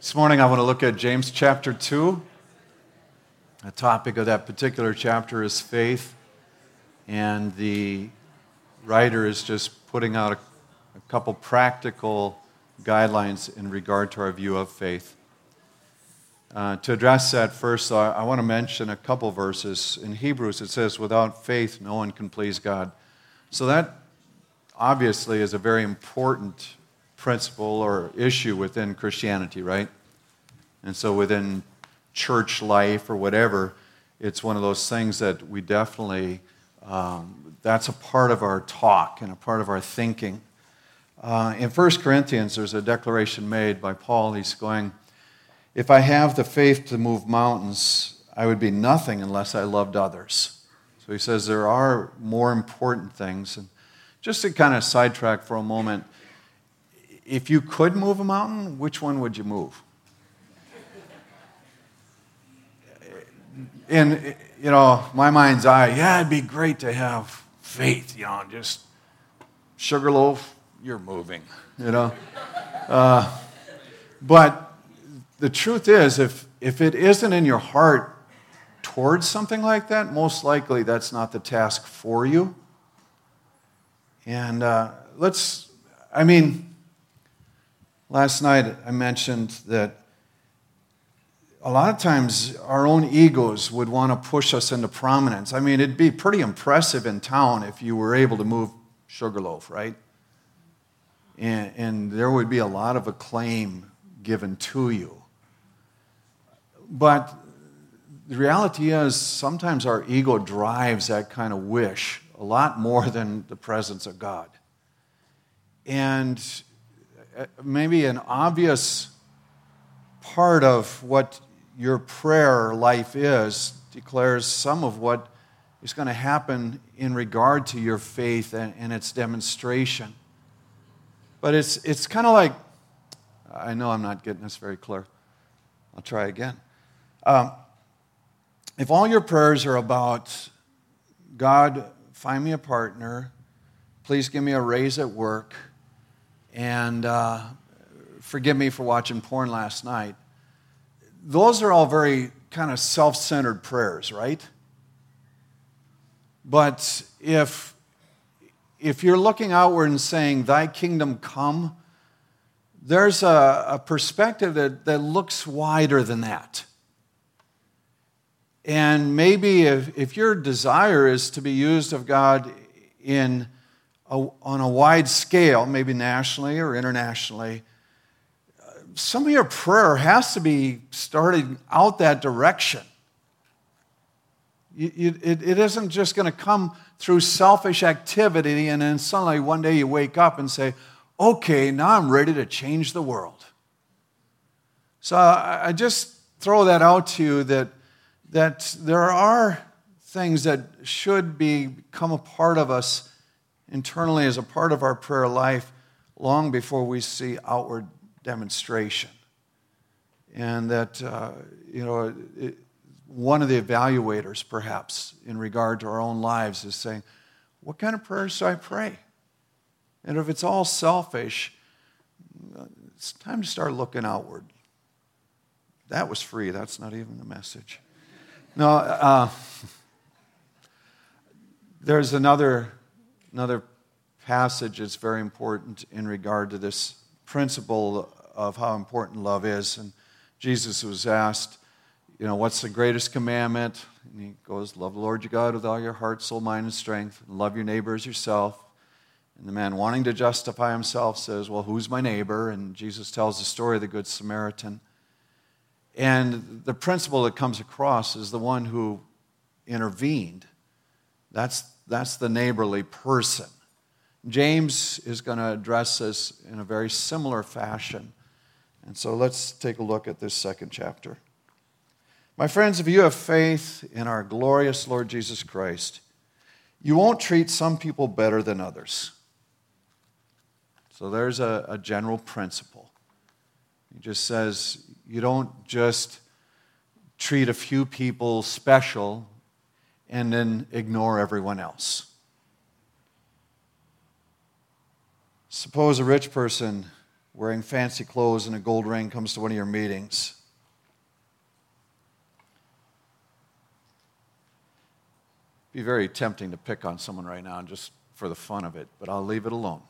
This morning I want to look at James chapter 2. The topic of that particular chapter is faith, and the writer is just putting out a, a couple practical guidelines in regard to our view of faith. Uh, to address that first, I, I want to mention a couple verses. In Hebrews, it says, Without faith, no one can please God. So that obviously is a very important principle or issue within Christianity, right? And so within church life or whatever, it's one of those things that we definitely, um, that's a part of our talk and a part of our thinking. Uh, in 1 Corinthians, there's a declaration made by Paul. He's going, If I have the faith to move mountains, I would be nothing unless I loved others. So he says there are more important things. And just to kind of sidetrack for a moment, if you could move a mountain, which one would you move? And, you know, my mind's eye, yeah, it'd be great to have faith, you know, just sugarloaf, you're moving, you know. Uh, but the truth is, if, if it isn't in your heart towards something like that, most likely that's not the task for you. And uh, let's, I mean, Last night I mentioned that a lot of times our own egos would want to push us into prominence. I mean, it'd be pretty impressive in town if you were able to move Sugarloaf, right? And, and there would be a lot of acclaim given to you. But the reality is, sometimes our ego drives that kind of wish a lot more than the presence of God. And maybe an obvious part of what your prayer life is declares some of what is going to happen in regard to your faith and, and its demonstration. But it's, it's kind of like, I know I'm not getting this very clear. I'll try again. Um, if all your prayers are about, God, find me a partner, please give me a raise at work, and uh, forgive me for watching porn last night. Those are all very kind of self centered prayers, right? But if, if you're looking outward and saying, Thy kingdom come, there's a, a perspective that, that looks wider than that. And maybe if, if your desire is to be used of God in on a wide scale, maybe nationally or internationally, some of your prayer has to be started out that direction. It, it isn't just going to come through selfish activity and then suddenly one day you wake up and say, okay, now I'm ready to change the world. So I, I just throw that out to you that, that there are things that should become a part of us internally as a part of our prayer life long before we see outward demonstration. And that, uh, you know, it, one of the evaluators, perhaps, in regard to our own lives is saying, What kind of prayers do I pray? And if it's all selfish, it's time to start looking outward. That was free. That's not even the message. No, uh, there's another Another passage is very important in regard to this principle of how important love is. And Jesus was asked, you know, what's the greatest commandment? And he goes, Love the Lord your God with all your heart, soul, mind, and strength, and love your neighbor as yourself. And the man wanting to justify himself says, Well, who's my neighbor? And Jesus tells the story of the Good Samaritan. And the principle that comes across is the one who intervened. That's that's the neighborly person. James is going to address this in a very similar fashion. And so let's take a look at this second chapter. My friends, if you have faith in our glorious Lord Jesus Christ, you won't treat some people better than others. So there's a, a general principle. He just says you don't just treat a few people special and then ignore everyone else. Suppose a rich person wearing fancy clothes and a gold ring comes to one of your meetings. Be very tempting to pick on someone right now just for the fun of it, but I'll leave it alone.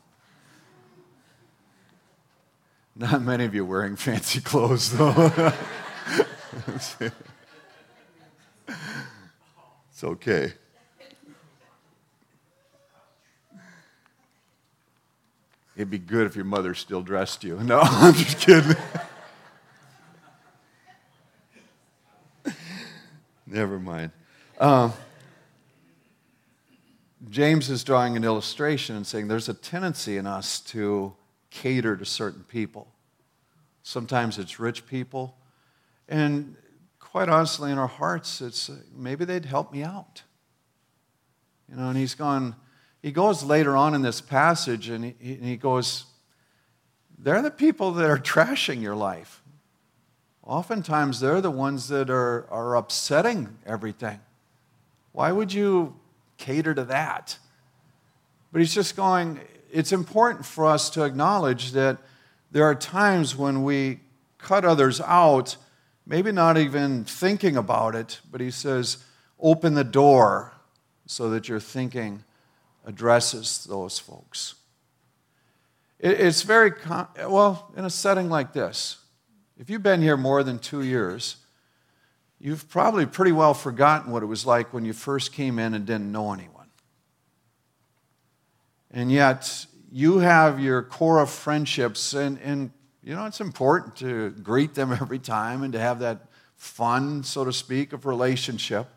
Not many of you wearing fancy clothes, though. it's okay. It'd be good if your mother still dressed you. No, I'm just kidding. Never mind. Um, James is drawing an illustration and saying there's a tendency in us to cater to certain people. Sometimes it's rich people. And quite honestly, in our hearts, it's uh, maybe they'd help me out. You know, and he's gone, he goes later on in this passage and he, and he goes, they're the people that are trashing your life. Oftentimes, they're the ones that are, are upsetting everything. Why would you cater to that? But he's just going, it's important for us to acknowledge that there are times when we cut others out, maybe not even thinking about it, but he says, open the door so that your thinking addresses those folks. It's very, well, in a setting like this, if you've been here more than two years, you've probably pretty well forgotten what it was like when you first came in and didn't know anyone. And yet, you have your core of friendships, and, and you know, it's important to greet them every time and to have that fun, so to speak, of relationship.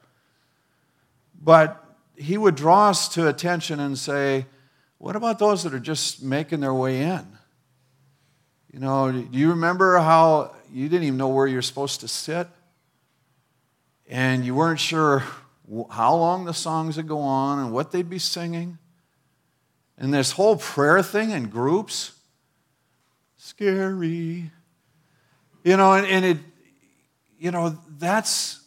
But he would draw us to attention and say, What about those that are just making their way in? You know, do you remember how you didn't even know where you're supposed to sit? And you weren't sure how long the songs would go on and what they'd be singing? And this whole prayer thing in groups, scary. You know, and, and it, you know, that's,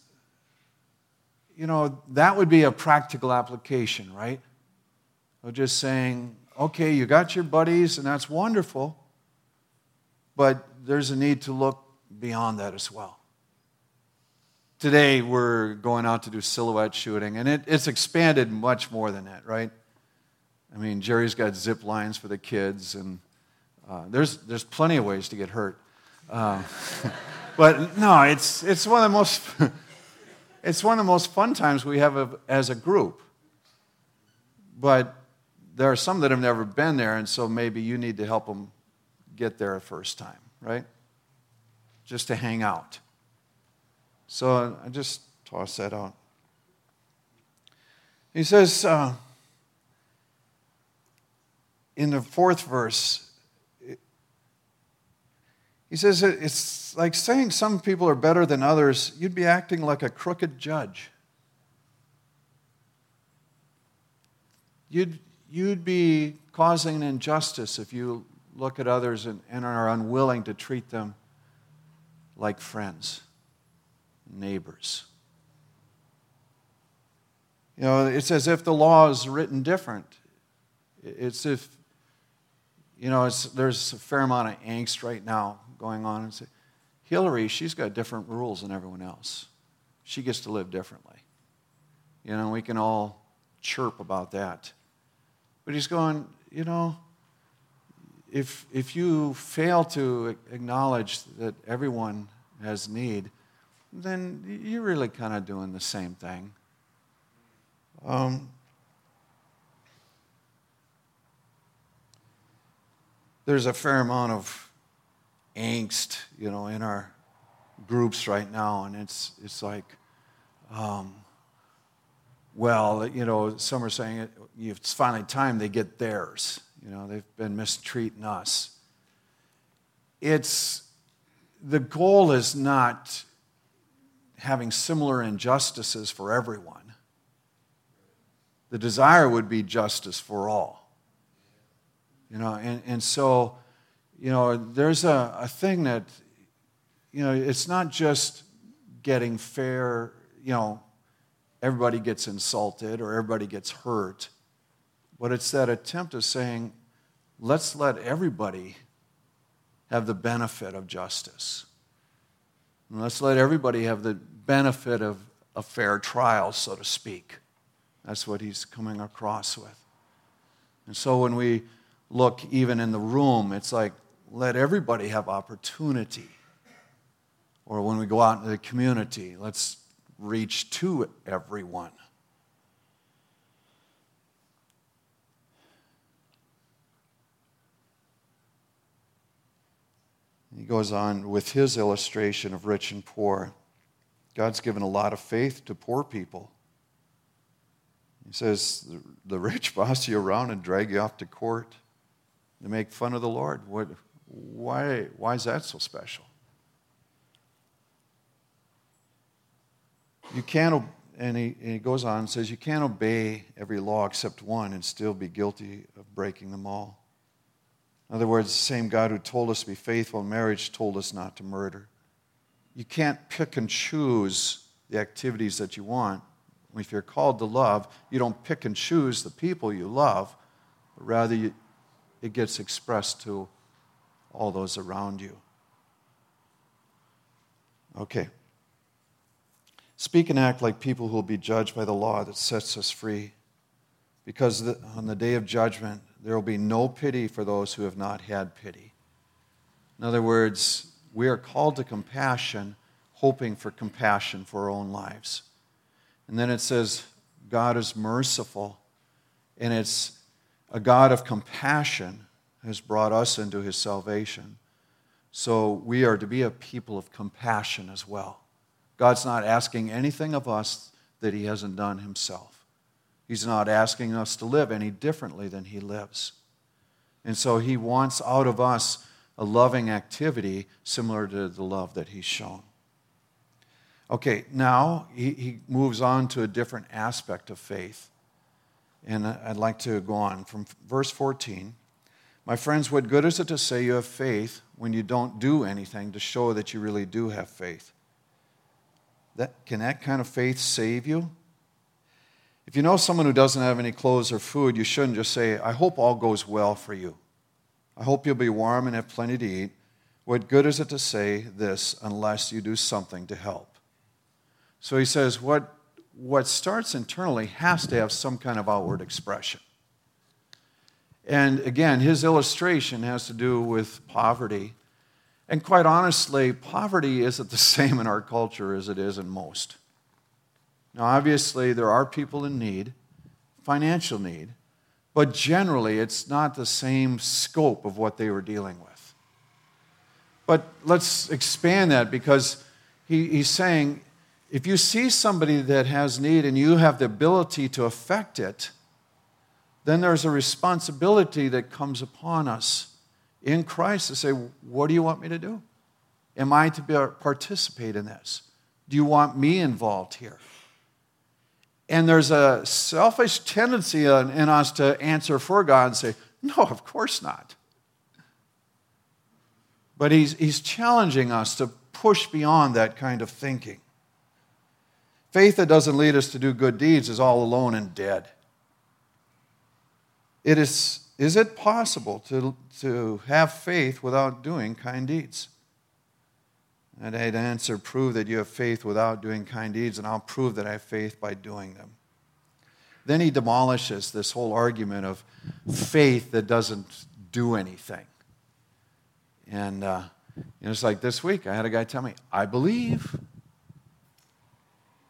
you know, that would be a practical application, right? Of just saying, okay, you got your buddies, and that's wonderful, but there's a need to look beyond that as well. Today, we're going out to do silhouette shooting, and it, it's expanded much more than that, right? I mean, Jerry's got zip lines for the kids, and uh, there's, there's plenty of ways to get hurt. Uh, but no, it's, it's, one of the most, it's one of the most fun times we have as a group. But there are some that have never been there, and so maybe you need to help them get there a first time, right? Just to hang out. So I just toss that out. He says, uh, in the fourth verse, he says it's like saying some people are better than others. You'd be acting like a crooked judge. You'd, you'd be causing an injustice if you look at others and, and are unwilling to treat them like friends, neighbors. You know, it's as if the law is written different. It's if you know, there's a fair amount of angst right now going on. And say, Hillary, she's got different rules than everyone else. She gets to live differently. You know, we can all chirp about that. But he's going, you know, if, if you fail to acknowledge that everyone has need, then you're really kind of doing the same thing. Um, there's a fair amount of angst, you know, in our groups right now, and it's it's like, um, well, you know, some are saying it, it's finally time they get theirs. You know, they've been mistreating us. It's the goal is not having similar injustices for everyone. The desire would be justice for all. You know, and, and so, you know, there's a, a thing that, you know, it's not just getting fair, you know, everybody gets insulted or everybody gets hurt, but it's that attempt of saying, let's let everybody have the benefit of justice. And let's let everybody have the benefit of a fair trial, so to speak. That's what he's coming across with. And so when we look even in the room, it's like, let everybody have opportunity. Or when we go out into the community, let's reach to everyone. He goes on with his illustration of rich and poor. God's given a lot of faith to poor people. He says, the rich boss you around and drag you off to court. They make fun of the Lord. What, why, why is that so special? You can't, and he, and he goes on and says, you can't obey every law except one and still be guilty of breaking them all. In other words, the same God who told us to be faithful in marriage told us not to murder. You can't pick and choose the activities that you want. If you're called to love, you don't pick and choose the people you love, but rather you, it gets expressed to all those around you. Okay. Speak and act like people who will be judged by the law that sets us free. Because the, on the day of judgment, there will be no pity for those who have not had pity. In other words, we are called to compassion, hoping for compassion for our own lives. And then it says, God is merciful, and it's a God of compassion has brought us into his salvation. So we are to be a people of compassion as well. God's not asking anything of us that he hasn't done himself. He's not asking us to live any differently than he lives. And so he wants out of us a loving activity similar to the love that he's shown. Okay, now he, he moves on to a different aspect of faith. And I'd like to go on from verse 14. My friends, what good is it to say you have faith when you don't do anything to show that you really do have faith? That, can that kind of faith save you? If you know someone who doesn't have any clothes or food, you shouldn't just say, I hope all goes well for you. I hope you'll be warm and have plenty to eat. What good is it to say this unless you do something to help? So he says, what, what starts internally has to have some kind of outward expression. And again, his illustration has to do with poverty. And quite honestly, poverty isn't the same in our culture as it is in most. Now, obviously, there are people in need, financial need, but generally, it's not the same scope of what they were dealing with. But let's expand that because he, he's saying if you see somebody that has need and you have the ability to affect it, then there's a responsibility that comes upon us in Christ to say, What do you want me to do? Am I to be, participate in this? Do you want me involved here? And there's a selfish tendency in us to answer for God and say, No, of course not. But he's, he's challenging us to push beyond that kind of thinking. Faith that doesn't lead us to do good deeds is all alone and dead. It is, is it possible to, to have faith without doing kind deeds? And I'd answer, prove that you have faith without doing kind deeds, and I'll prove that I have faith by doing them. Then he demolishes this whole argument of faith that doesn't do anything. And uh, you know, it's like this week, I had a guy tell me, I believe.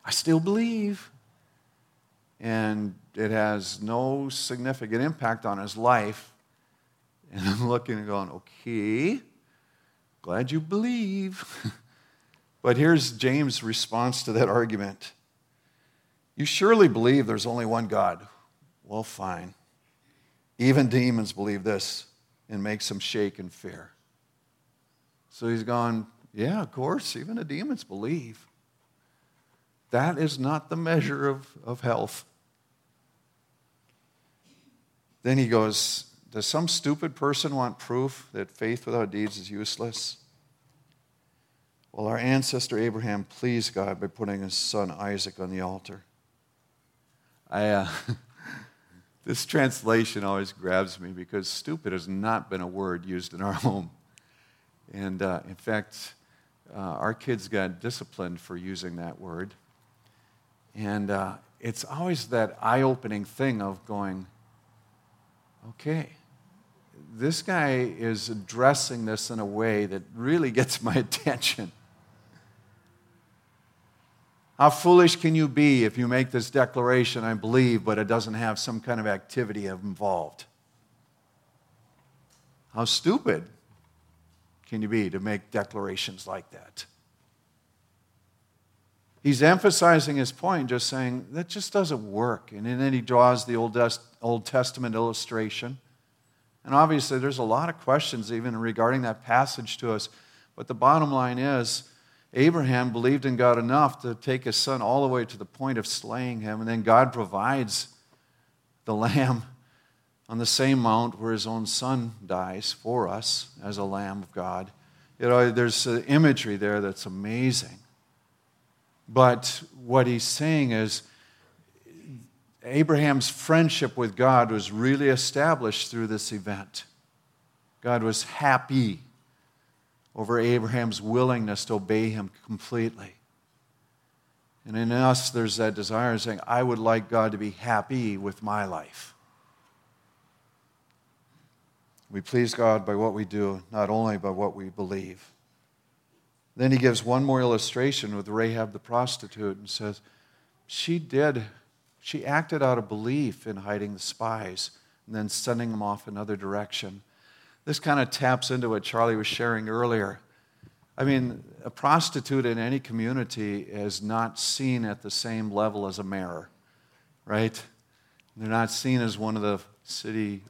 I still believe. And it has no significant impact on his life. And I'm looking and going, okay, Glad you believe. but here's James' response to that argument You surely believe there's only one God. Well, fine. Even demons believe this and makes them shake in fear. So he's gone, Yeah, of course, even the demons believe. That is not the measure of, of health. Then he goes, does some stupid person want proof that faith without deeds is useless? Well, our ancestor Abraham pleased God by putting his son Isaac on the altar. I, uh, this translation always grabs me because stupid has not been a word used in our home. And uh, in fact, uh, our kids got disciplined for using that word. And uh, it's always that eye opening thing of going, okay, this guy is addressing this in a way that really gets my attention. How foolish can you be if you make this declaration, I believe, but it doesn't have some kind of activity involved? How stupid can you be to make declarations like that? He's emphasizing his point, just saying that just doesn't work. And then he draws the Old, Old Testament illustration. And obviously, there's a lot of questions even regarding that passage to us. But the bottom line is, Abraham believed in God enough to take his son all the way to the point of slaying him, and then God provides the lamb on the same mount where his own son dies for us as a lamb of God. You know, there's imagery there that's amazing. But what he's saying is Abraham's friendship with God was really established through this event. God was happy over Abraham's willingness to obey him completely. And in us, there's that desire saying, I would like God to be happy with my life. We please God by what we do, not only by what we believe. Then he gives one more illustration with Rahab the prostitute and says, She did, she acted out of belief in hiding the spies and then sending them off another direction. This kind of taps into what Charlie was sharing earlier. I mean, a prostitute in any community is not seen at the same level as a mayor, right? They're not seen as one of the city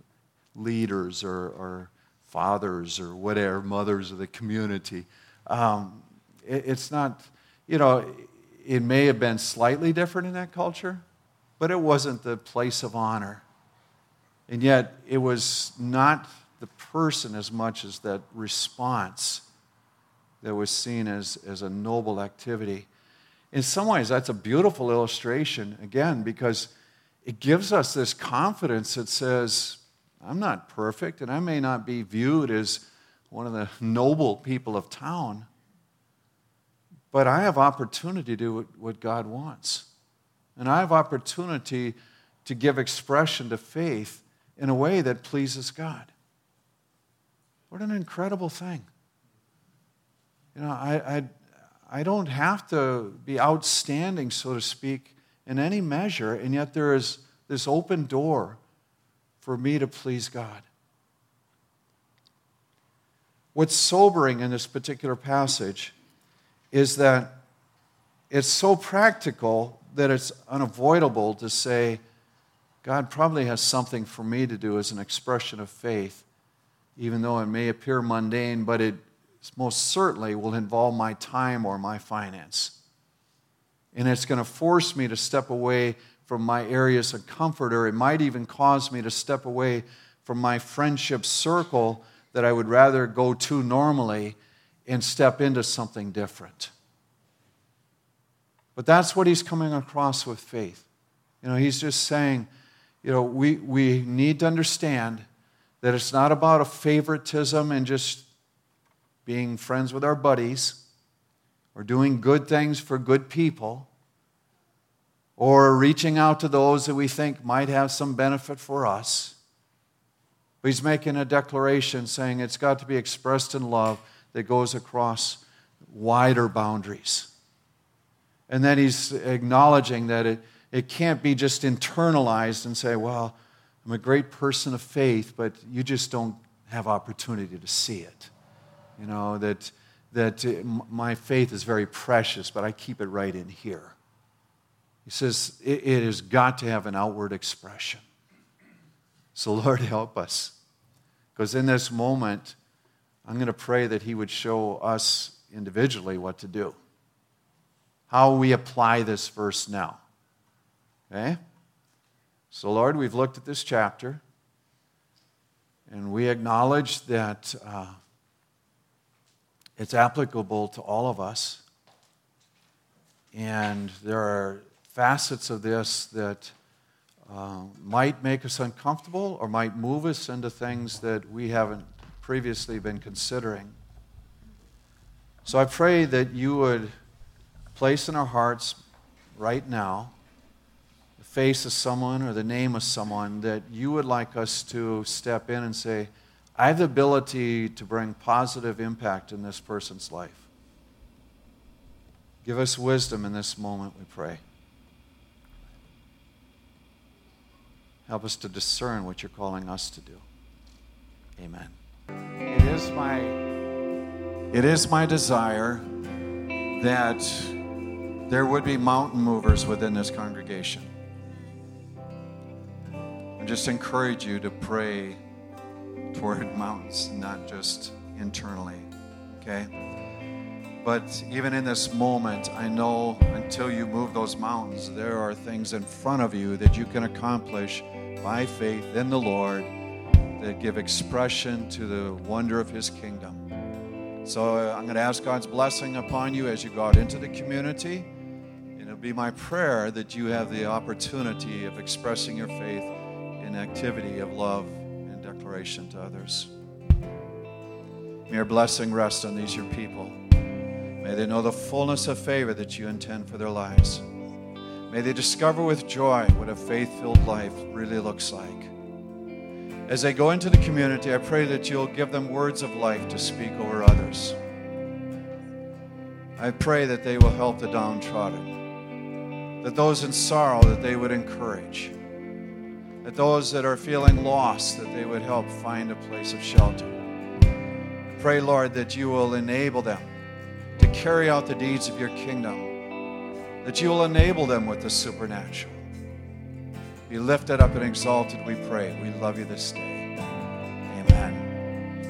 leaders or, or fathers or whatever, mothers of the community. Um, it, it's not, you know, it may have been slightly different in that culture, but it wasn't the place of honor. And yet, it was not the person as much as that response that was seen as, as a noble activity. In some ways, that's a beautiful illustration, again, because it gives us this confidence that says, I'm not perfect, and I may not be viewed as one of the noble people of town, but I have opportunity to do what God wants. And I have opportunity to give expression to faith in a way that pleases God. What an incredible thing. You know, I, I, I don't have to be outstanding, so to speak, in any measure, and yet there is this open door for me to please God. What's sobering in this particular passage is that it's so practical that it's unavoidable to say, God probably has something for me to do as an expression of faith even though it may appear mundane, but it most certainly will involve my time or my finance. And it's going to force me to step away from my areas of comfort, or it might even cause me to step away from my friendship circle that I would rather go to normally and step into something different. But that's what he's coming across with faith. You know, he's just saying, you know, we, we need to understand that it's not about a favoritism and just being friends with our buddies or doing good things for good people or reaching out to those that we think might have some benefit for us. He's making a declaration saying it's got to be expressed in love that goes across wider boundaries. And then he's acknowledging that it, it can't be just internalized and say, well, I'm a great person of faith, but you just don't have opportunity to see it. You know, that, that my faith is very precious, but I keep it right in here. He says it, it has got to have an outward expression. So, Lord, help us. Because in this moment, I'm going to pray that He would show us individually what to do. How we apply this verse now. Okay? So, Lord, we've looked at this chapter and we acknowledge that uh, it's applicable to all of us. And there are facets of this that uh, might make us uncomfortable or might move us into things that we haven't previously been considering. So I pray that you would place in our hearts right now the face of someone or the name of someone that you would like us to step in and say, I have the ability to bring positive impact in this person's life. Give us wisdom in this moment, we pray. Help us to discern what you're calling us to do. Amen. It is my it is my desire that there would be mountain movers within this congregation. I just encourage you to pray toward mountains, not just internally. Okay? But even in this moment, I know until you move those mountains, there are things in front of you that you can accomplish by faith in the Lord that give expression to the wonder of His kingdom. So uh, I'm going to ask God's blessing upon you as you go out into the community. And it'll be my prayer that you have the opportunity of expressing your faith in activity of love and declaration to others. May your blessing rest on these, your people. May they know the fullness of favor that you intend for their lives. May they discover with joy what a faith filled life really looks like. As they go into the community, I pray that you'll give them words of life to speak over others. I pray that they will help the downtrodden, that those in sorrow that they would encourage, that those that are feeling lost that they would help find a place of shelter. Pray, Lord, that you will enable them to carry out the deeds of your kingdom, that you will enable them with the supernatural. Be lifted up and exalted, we pray. We love you this day.